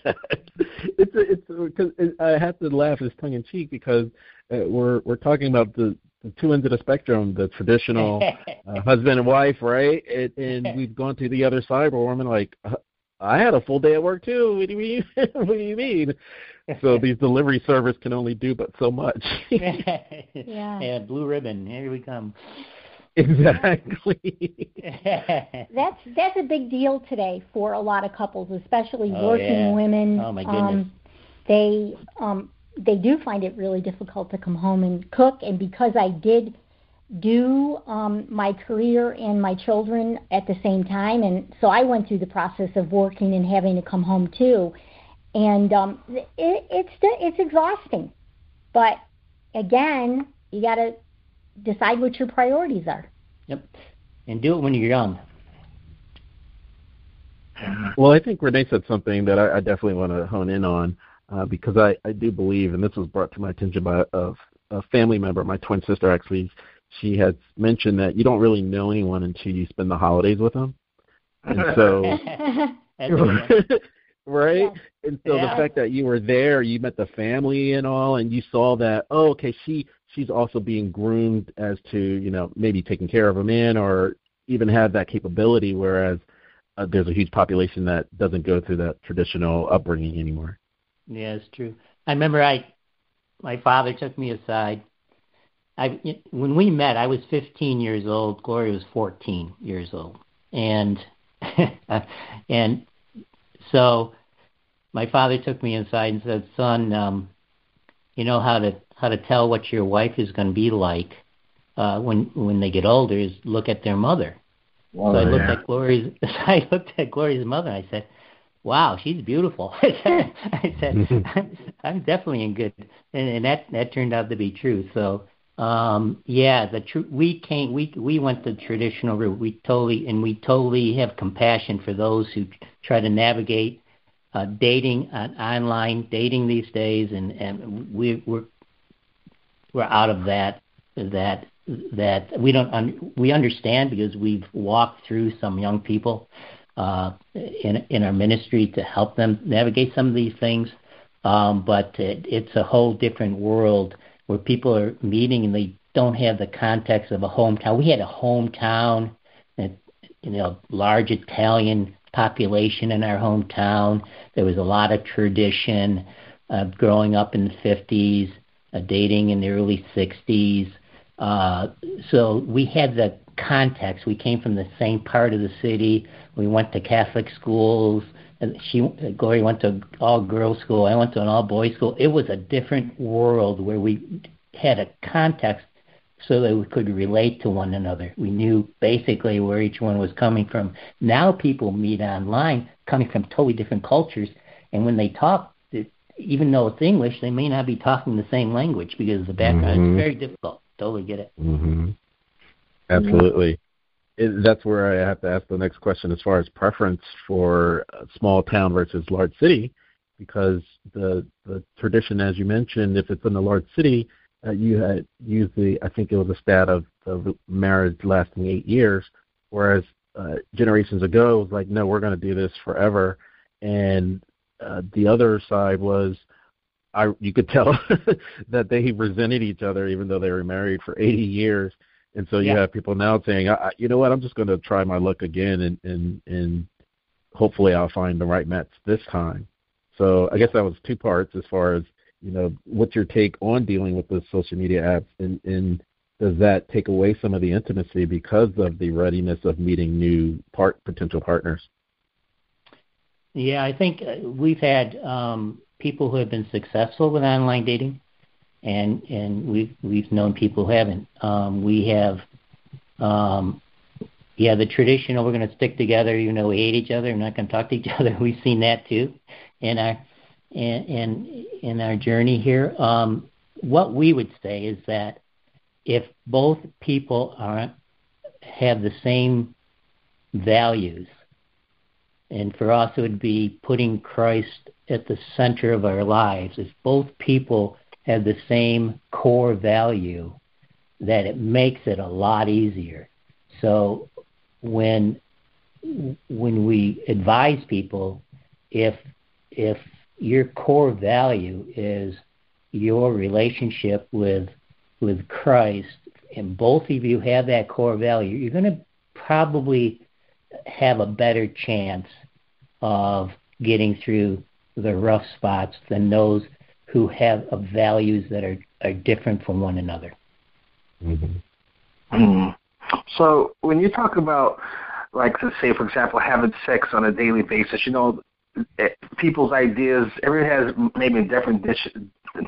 it's it's because I have to laugh as tongue in cheek because uh, we're we're talking about the the two ends of the spectrum, the traditional uh, husband and wife, right? And, and we've gone to the other side where women like, uh, I had a full day at work too. What do you mean? what do you mean? So these delivery service can only do but so much. yeah. yeah, blue ribbon. Here we come. Exactly. that's that's a big deal today for a lot of couples, especially Oh, working yeah. women. Oh, my goodness. Um, they um, they do find it really difficult to come home and cook, and because I did do um, my career and my children at the same time, and so I went through the process of working and having to come home too, and um, it, it's it's exhausting, but again, you got to decide what your priorities are. Yep. And do it when you're young. Well, I think Renee said something that I, I definitely want to hone in on uh, because I, I do believe, and this was brought to my attention by a, a family member, my twin sister actually. She has mentioned that you don't really know anyone until you spend the holidays with them, and so That's a good one. right? Yeah. And so Yeah. the fact that you were there, you met the family and all, and you saw that, oh, okay, she she's also being groomed as to you know maybe taking care of a man or even have that capability, whereas uh, there's a huge population that doesn't go through that traditional upbringing anymore. Yeah, it's true. I remember I, my father took me aside. I when we met, I was 15 years old. Gloria was 14 years old, and and so my father took me inside and said, "Son, um, you know how to how to tell what your wife is going to be like uh, when when they get older is look at their mother." So I looked at Gloria's. I looked at Gloria's mother. and I said, "Wow, she's beautiful." I said, I said I'm, "I'm definitely in good," and, and that that turned out to be true. So, um, yeah, the tr- we came we we went the traditional route. We totally and we totally have compassion for those who try to navigate uh, dating uh, online dating these days, and and we we're we're out of that that that we don't un- we understand because we've walked through some young people uh, in in our ministry to help them navigate some of these things. Um, but it, it's a whole different world where people are meeting and they don't have the context of a hometown. We had a hometown, and, you know, large Italian population in our hometown. There was a lot of tradition. Uh, growing up in the 50s, uh, dating in the early 60s. Uh, so we had the context. We came from the same part of the city. We went to Catholic schools. And she, Gloria, went to all girls school. I went to an all boys school. It was a different world where we had a context so that we could relate to one another. We knew basically where each one was coming from. Now people meet online, coming from totally different cultures, and when they talk, even though it's English, they may not be talking the same language because the background Mhm. is very difficult. Totally get it. hmm Absolutely. It, that's where I have to ask the next question as far as preference for small town versus large city, because the the tradition, as you mentioned, if it's in a large city, uh, you had the. I think it was a stat of, of marriage lasting eight years, whereas uh, generations ago it was like, no, we're going to do this forever, and uh, the other side was I you could tell that they resented each other even though they were married for 80 years. And so you Yeah. have people now saying, I, you know what, I'm just going to try my luck again and and and hopefully I'll find the right match this time. So I guess that was two parts as far as, you know, what's your take on dealing with the social media apps and and does that take away some of the intimacy because of the readiness of meeting new part potential partners? Yeah, I think uh, we've had um, people who have been successful with online dating, and and we've we've known people who haven't. Um, we have, um, yeah, the traditional we're going to stick together. You know, we hate each other. We're not going to talk to each other. We've seen that too, in our in in, our journey here. Um, what we would say is that if both people are have the same values, and for us it would be putting Christ at the center of our lives. If both people have the same core value, that it makes it a lot easier. So when when we advise people, if if your core value is your relationship with with Christ, and both of you have that core value, you're going to probably have a better chance of getting through the rough spots than those who have values that are, are different from one another. Mm-hmm. Mm. So when you talk about, like, say, for example, having sex on a daily basis, you know, eh, people's ideas, everyone has maybe a different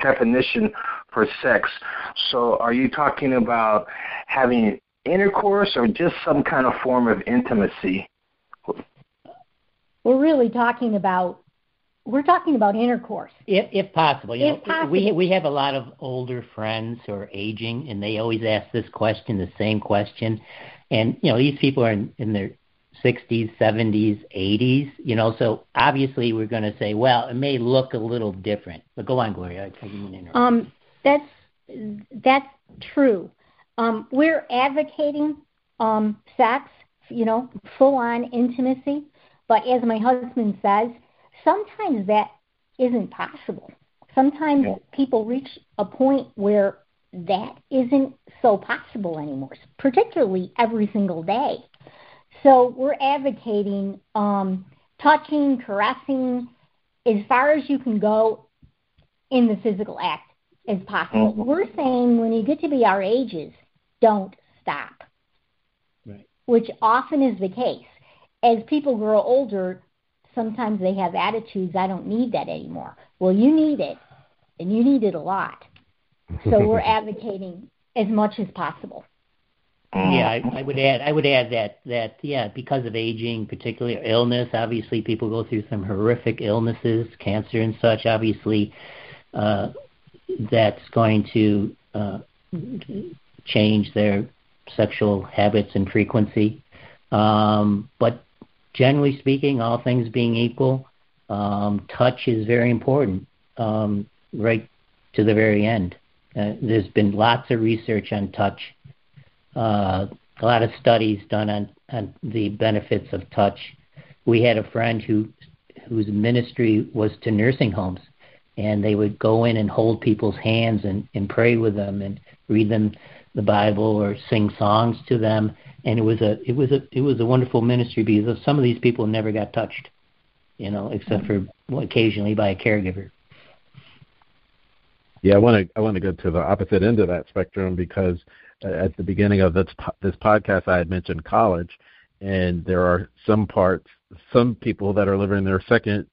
definition for sex. So are you talking about having intercourse or just some kind of form of intimacy? We're really talking about we're talking about intercourse. If, if possible, you if know, possible. we we have a lot of older friends who are aging, and they always ask this question, the same question, and you know, these people are in, in their 60s, 70s, 80s, you know, so obviously we're going to say, well, it may look a little different. But go on, Gloria. I, I um, that's that's true. Um, we're advocating um, sex, you know, full on intimacy, but as my husband says, sometimes that isn't possible. Sometimes yeah. people reach a point where that isn't so possible anymore, particularly every single day. So we're advocating um, touching, caressing, as far as you can go in the physical act as possible. Mm-hmm. We're saying when you get to be our ages, don't stop. Right. Which often is the case. As people grow older, sometimes they have attitudes, I don't need that anymore. Well, you need it, and you need it a lot. So we're advocating as much as possible. Yeah, I, I would add. I would add that that yeah, because of aging, particularly illness. Obviously, people go through some horrific illnesses, cancer and such. Obviously, uh, that's going to uh, change their sexual habits and frequency. Um, but generally speaking, all things being equal, um, touch is very important, um, right to the very end. Uh, there's been lots of research on touch, uh, a lot of studies done on, on the benefits of touch. We had a friend who whose ministry was to nursing homes, and they would go in and hold people's hands and, and pray with them and read them the Bible or sing songs to them and it was a it was a it was a wonderful ministry because some of these people never got touched, you know, except for occasionally by a caregiver. Yeah, I want to I want to go to the opposite end of that spectrum because uh, at the beginning of this this podcast I had mentioned college, and there are some parts, some people that are living their second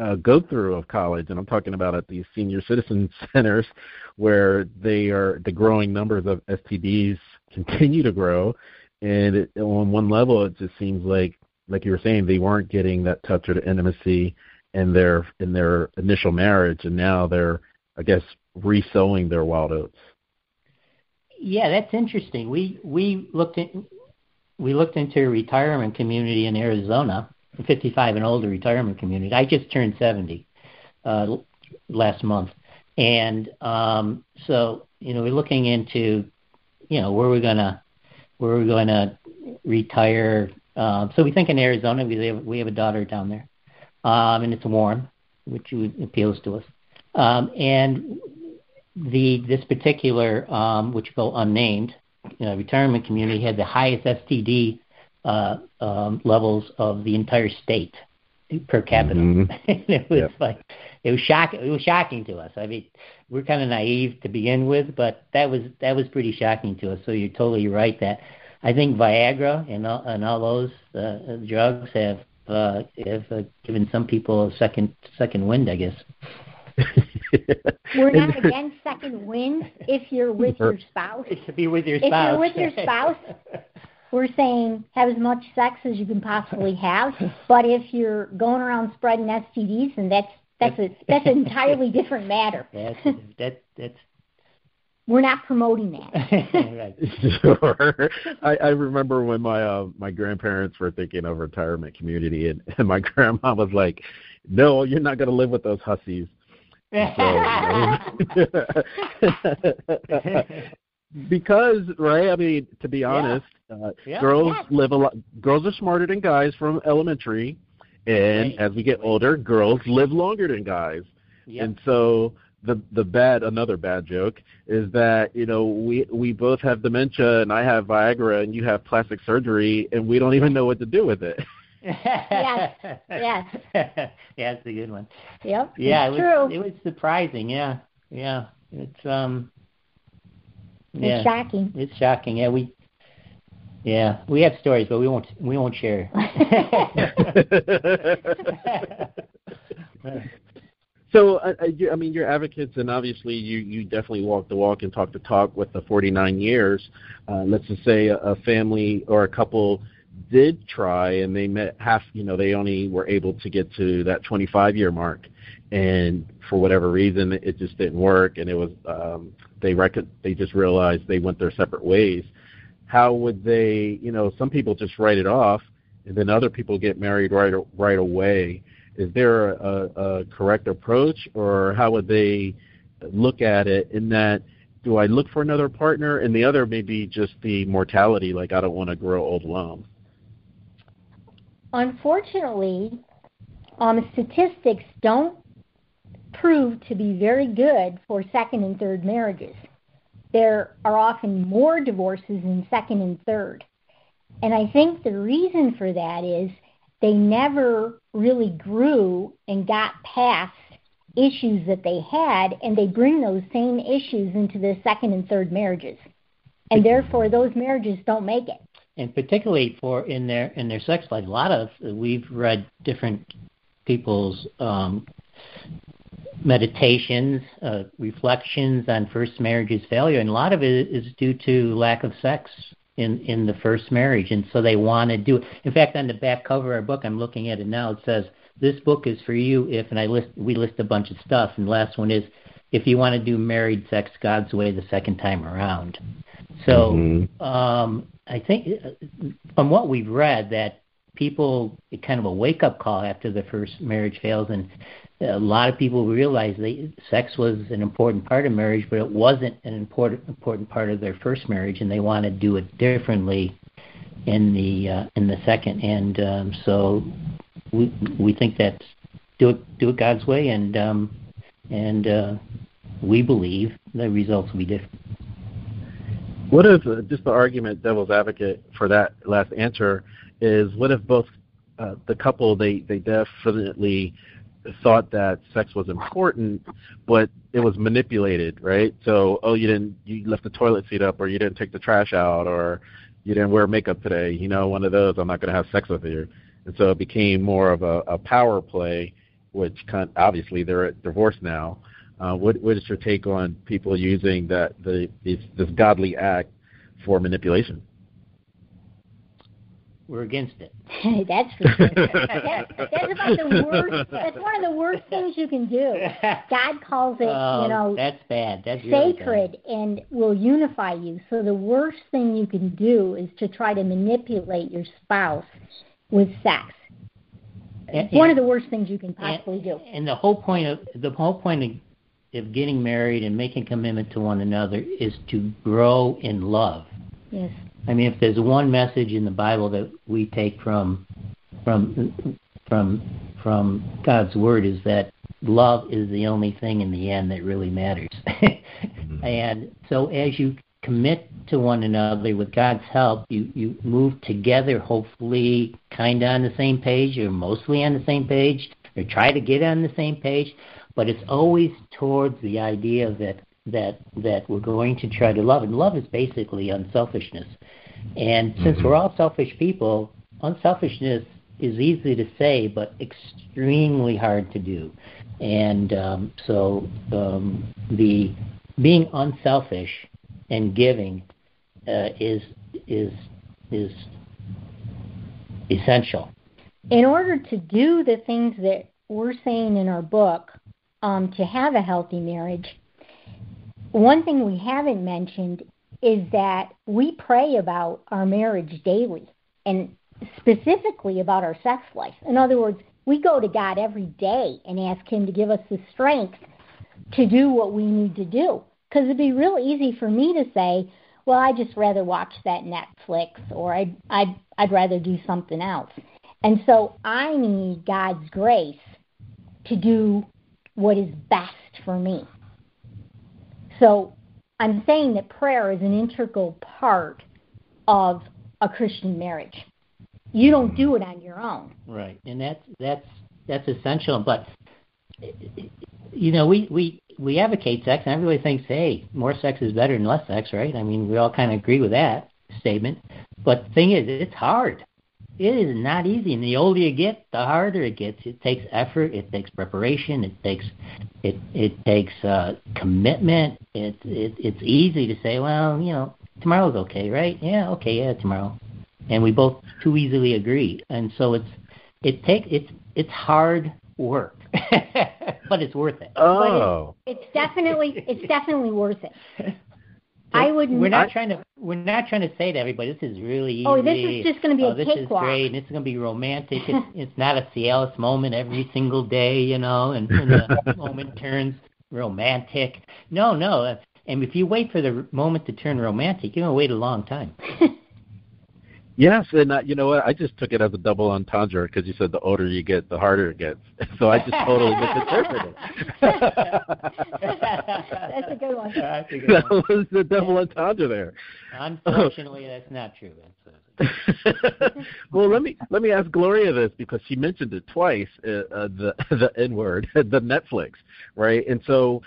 uh, go through of college, and I'm talking about at these senior citizen centers where they are the growing numbers of STDs continue to grow, and it, on one level, it just seems like, like you were saying, they weren't getting that touch or intimacy in their in their initial marriage, and now they're, I guess, resowing their wild oats. Yeah, that's interesting. We we looked at we looked into a retirement community in Arizona, 55 and older retirement community. I just turned 70 uh, last month, and um, so you know we're looking into you know, where we're gonna where we're gonna retire. Um, so we think in Arizona we have we have a daughter down there, um, and it's warm, which appeals to us. Um, and the this particular, um, which go unnamed, you know, retirement community had the highest STD uh, um, levels of the entire state per capita. Mm-hmm. it was yep. like it was shocking. It was shocking to us. I mean, we're kind of naive to begin with, but that was that was pretty shocking to us. So you're totally right that I think Viagra and all, and all those uh, drugs have uh, have uh, given some people a second second wind, I guess. We're not against second wind if you're with your spouse. To be with your spouse. If you're with your spouse, we're saying have as much sex as you can possibly have. But if you're going around spreading STDs, then that's that's a that's an entirely different matter. that's that that's We're not promoting that. sure. I, I remember when my uh, my grandparents were thinking of retirement community, and, and my grandma was like, "No, you're not going to live with those hussies." So, because right, I mean, to be honest, uh, Yeah. girls Yeah. live a lot. Girls are smarter than guys from elementary, and Right. as we get older, girls live longer than guys. Yep. And so the the bad another bad joke is that you know we we both have dementia and I have Viagra and you have plastic surgery and we don't even know what to do with it. Yes, yes. yeah, it's a good one. Yep. Yeah, it's it true. it was surprising. Yeah, yeah. It's um. Yeah, It's shocking. it's shocking. Yeah, we. Yeah, we have stories, but we won't. We won't share. so I, I, you- I mean you're advocates and obviously you you definitely walk the walk and talk the talk with the 49 years. Uh, let's just say a, a family or a couple did try and they met half you know they only were able to get to that 25 year mark. And for whatever reason it just didn't work and it was um they rec- they just realized they went their separate ways. How would they you know some people just write it off and then other people get married right right away. Is there a, a correct approach or how would they look at it in that do I look for another partner? And the other may be just the mortality like I don't want to grow old alone Unfortunately, um, statistics don't prove to be very good for second and third marriages. There are often more divorces in second and third. And I think the reason for that is they never really grew and got past issues that they had, and they bring those same issues into the second and third marriages. And therefore, those marriages don't make it. And particularly for in their in their sex life, a lot of we've read different people's um, meditations, uh, reflections on first marriage's failure, and a lot of it is due to lack of sex in in the first marriage, and so they want to do it. In fact, on the back cover of our book, I'm looking at it now. It says, "This book is for you if," and I list we list a bunch of stuff, and the last one is, "If you want to do married sex God's way the second time around." So Mhm. um, I think from what we've read that people kind of a wake up call after the first marriage fails, and a lot of people realize they, sex was an important part of marriage, but it wasn't an important important part of their first marriage, and they want to do it differently in the uh, in the second. And um, so we we think that's do it do it God's way, and um, and uh, we believe the results will be different. What if uh, just the argument, devil's advocate for that last answer is what if both uh, the couple they they definitely thought that sex was important, but it was manipulated, right? So oh you didn't you left the toilet seat up, or you didn't take the trash out, or you didn't wear makeup today. You know, one of those. I'm not going to have sex with you, and so it became more of a, a power play, which kind obviously they're divorced now. Uh, what, what is your take on people using that the this, this godly act for manipulation? We're against it. that's for sure. That, that's about the worst. That's one of the worst things you can do. God calls it, Oh, you know, that's bad. That's really sacred and will unify you. So the worst thing you can do is to try to manipulate your spouse with sex. And- It's one of the worst things you can possibly do. And the whole point of the whole point of, of getting married and making commitment to one another is to grow in love. Yes. I mean, if there's one message in the Bible that we take from from from from God's word is that love is the only thing in the end that really matters. Mm-hmm. and so as you commit to one another with God's help, you you move together hopefully kind of on the same page or mostly on the same page or try to get on the same page, but it's always towards the idea that that that we're going to try to love and love is basically unselfishness. And since Mhm. we're all selfish people, unselfishness is easy to say, but extremely hard to do. And um, so um, the being unselfish and giving uh, is is is essential. In order to do the things that we're saying in our book um, to have a healthy marriage, one thing we haven't mentioned is that we pray about our marriage daily and specifically about our sex life. In other words, we go to God every day and ask Him to give us the strength to do what we need to do. Because it'd be real easy for me to say, well, I'd just rather watch that Netflix or I'd, I'd, I'd rather do something else. And so I need God's grace to do what is best for me. So I'm saying that prayer is an integral part of a Christian marriage. You don't do it on your own. Right, and that's that's that's essential. But you know, we we we advocate sex, and everybody thinks, hey, more sex is better than less sex, right? I mean, we all kind of agree with that statement. But the thing is, it's hard. It is not easy, and the older you get, the harder it gets. It takes effort, it takes preparation, it takes it it takes uh, commitment. It, it it's easy to say, well, you know, tomorrow's okay, right? Yeah, okay, yeah, tomorrow, and we both too easily agree, and so it's it take it's it's hard work, but it's worth it. Oh, it's, it's definitely it's definitely worth it. I would. We're not trying to. We're not trying to say to everybody, this is really easy. Oh, this is just going to be oh, a this cakewalk. is great. This is going to be romantic. It's, it's not a Cialis moment every single day, you know, and, and the moment turns romantic. No, no. Uh, and if you wait for the moment to turn romantic, you're going to wait a long time. Yes, and uh, you know what? I just took it as a double entendre because you said the older you get, the harder it gets. So I just totally misinterpreted. It. That's a good one. That's a good one. that was the double entendre there. Unfortunately, that's not true. That's, well, let me let me ask Gloria this because she mentioned it twice. Uh, uh, the the N word, the Netflix, right? And so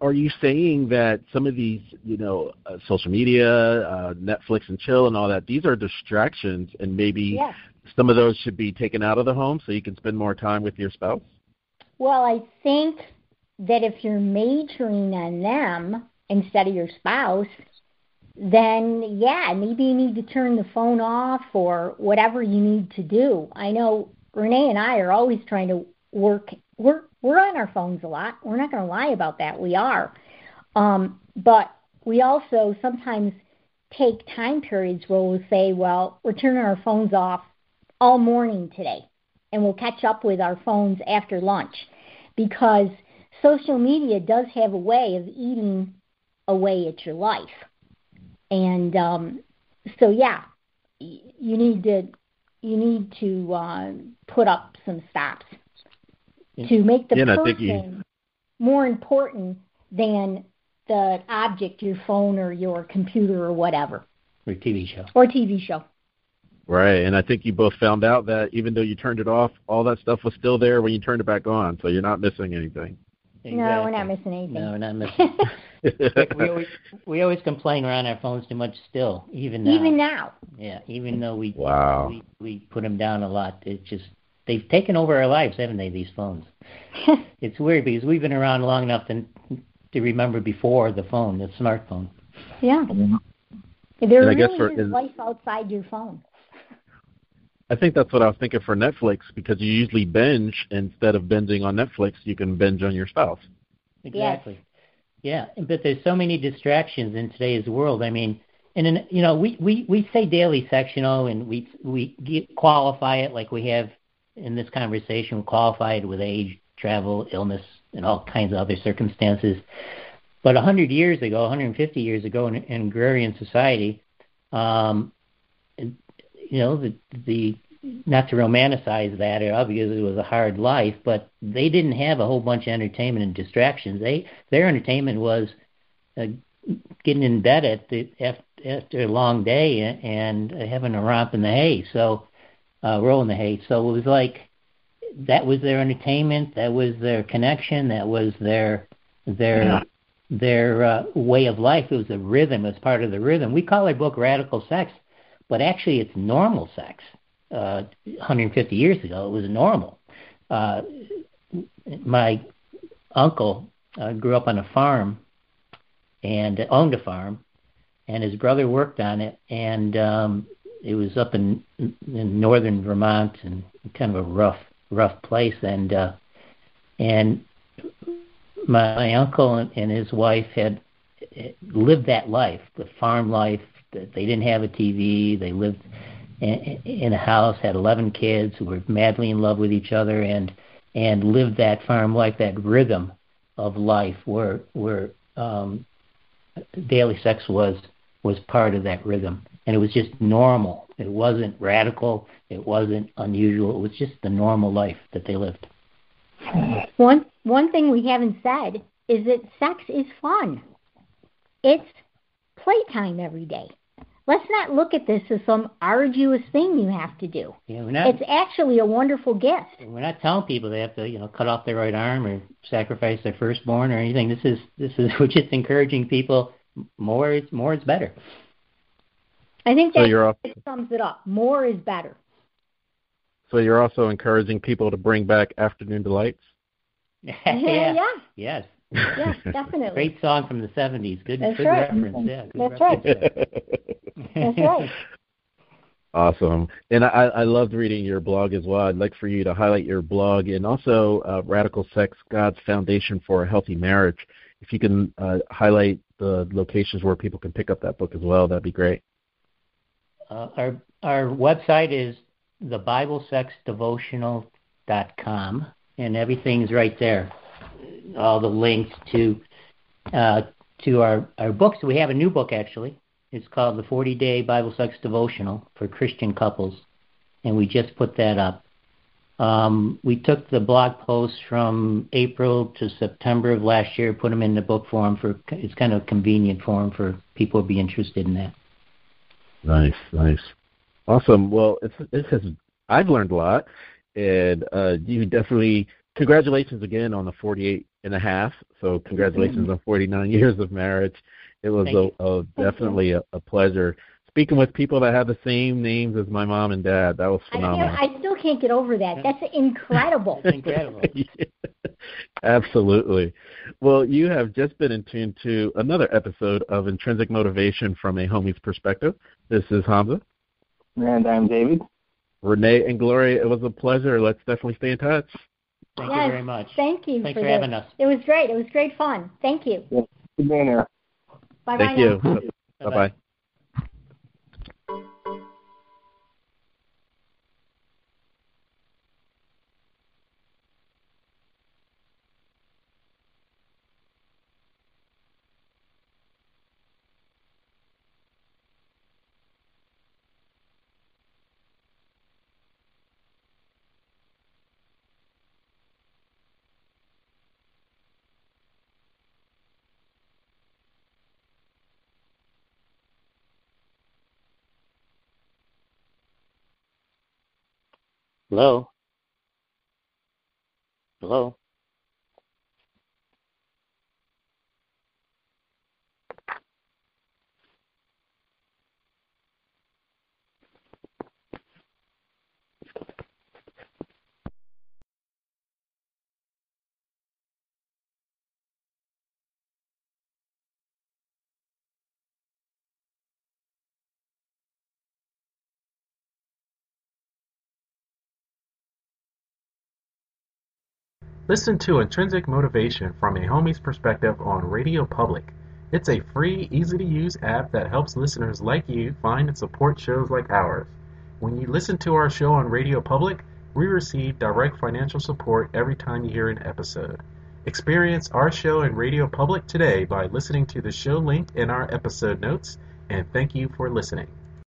are you saying that some of these, you know, uh, social media, uh, Netflix and chill and all that, these are distractions, and maybe Yes. some of those should be taken out of the home so you can spend more time with your spouse? Well, I think that if you're majoring on them instead of your spouse, then yeah, maybe you need to turn the phone off or whatever you need to do. I know Renee and I are always trying to work. We're we're on our phones a lot. We're not going to lie about that. We are, um, but we also sometimes take time periods where we'll say, well, we're turning our phones off all morning today, and we'll catch up with our phones after lunch, because social media does have a way of eating away at your life. And um, so, yeah, you need to you need to uh, put up some stops to make the Yeah, and person you- more important than the object, your phone or your computer or whatever, or TV show. or TV show. Right, and I think you both found out that even though you turned it off, all that stuff was still there when you turned it back on, so you're not missing anything. No, we're not missing anything. No, we're not missing. we always we always complain we're on our phones too much still, even now. Even now. Yeah, even though we Wow. we we put them down a lot, it's just they've taken over our lives, haven't they? These phones. It's weird because we've been around long enough to to remember before the phone, the smartphone. yeah. There And I really guess for- is life outside your phone. I think that's what I was thinking for Netflix because you usually binge instead of binging on Netflix, you can binge on your spouse. Exactly. Yeah, but there's so many distractions in today's world. I mean, and in, you know, we we we say daily sectional, and we we get, qualify it like we have in this conversation. Qualify with age, travel, illness, and all kinds of other circumstances. But 100 years ago, 150 years ago, in, in agrarian society, um, you know, the the not to romanticize that or because it was a hard life, but they didn't have a whole bunch of entertainment and distractions. They their entertainment was uh, getting in bed at the after, after a long day and, and having a romp in the hay. So uh, rolling the hay. So it was like that was their entertainment. That was their connection. That was their their Yeah. their uh, way of life. It was a rhythm. It was part of the rhythm. We call our book Radical Sex, but actually it's normal sex. uh, 150 years ago. It was normal. Uh, my uncle uh, grew up on a farm and owned a farm, and his brother worked on it, and um, it was up in in northern Vermont and kind of a rough rough place, and uh, and my, my uncle and, and his wife had lived that life, the farm life. They didn't have a TV. They lived in, in a house, had 11 kids who were madly in love with each other, and and lived that farm life, that rhythm of life, where where um, daily sex was was part of that rhythm, and it was just normal. It wasn't radical. It wasn't unusual. It was just the normal life that they lived. One one thing we haven't said is that sex is fun. It's playtime every day. Let's not look at this as some arduous thing you have to do. Yeah, we're not, it's actually a wonderful gift. We're not telling people they have to, you know, cut off their right arm or sacrifice their firstborn or anything. This is this is we're just encouraging people more is more is better. I think that so sums it up. More is better. So you're also encouraging people to bring back afternoon delights. yeah. yeah. Yes. Yes, definitely. Great song from the '70s. Good, That's good right. reference. Yeah, good That's reference right. That's right. Awesome. And I, I loved reading your blog as well. I'd like for you to highlight your blog and also uh, Radical Sex, God's Foundation for a Healthy Marriage. If you can uh, highlight the locations where people can pick up that book as well, that'd be great. Uh, our our website is thebiblesexdevotional.com, and everything's right there. All the links to uh, to our our books. We have a new book actually. It's called the 40 Day Bible Sex Devotional for Christian Couples, and we just put that up. Um, we took the blog posts from April to September of last year, put them in the book form for it's kind of convenient form for people to be interested in that. Nice, nice, awesome. Well, it's it has I've learned a lot, and uh, you definitely congratulations again on the 48 and a half. So congratulations mm-hmm. on 49 years of marriage. It was a, a, definitely a, a pleasure speaking with people that have the same names as my mom and dad. That was phenomenal. I, I still can't get over that. That's incredible. incredible. Absolutely. Well, you have just been in tune to another episode of Intrinsic Motivation from a Homie's Perspective. This is Hamza. And I'm David. Renee and Gloria, it was a pleasure. Let's definitely stay in touch. Thank yes, you very much. Thank you Thanks for, for having us. It was great. It was great fun. Thank you. Yes. Good being here. Bye Thank bye. you. Bye bye. Hello. Hello. Listen to Intrinsic Motivation from a Homie's Perspective on RadioPublic. It's a free, easy to use app that helps listeners like you find and support shows like ours. When you listen to our show on RadioPublic, we receive direct financial support every time you hear an episode. Experience our show in RadioPublic today by listening to the show link in our episode notes, and thank you for listening.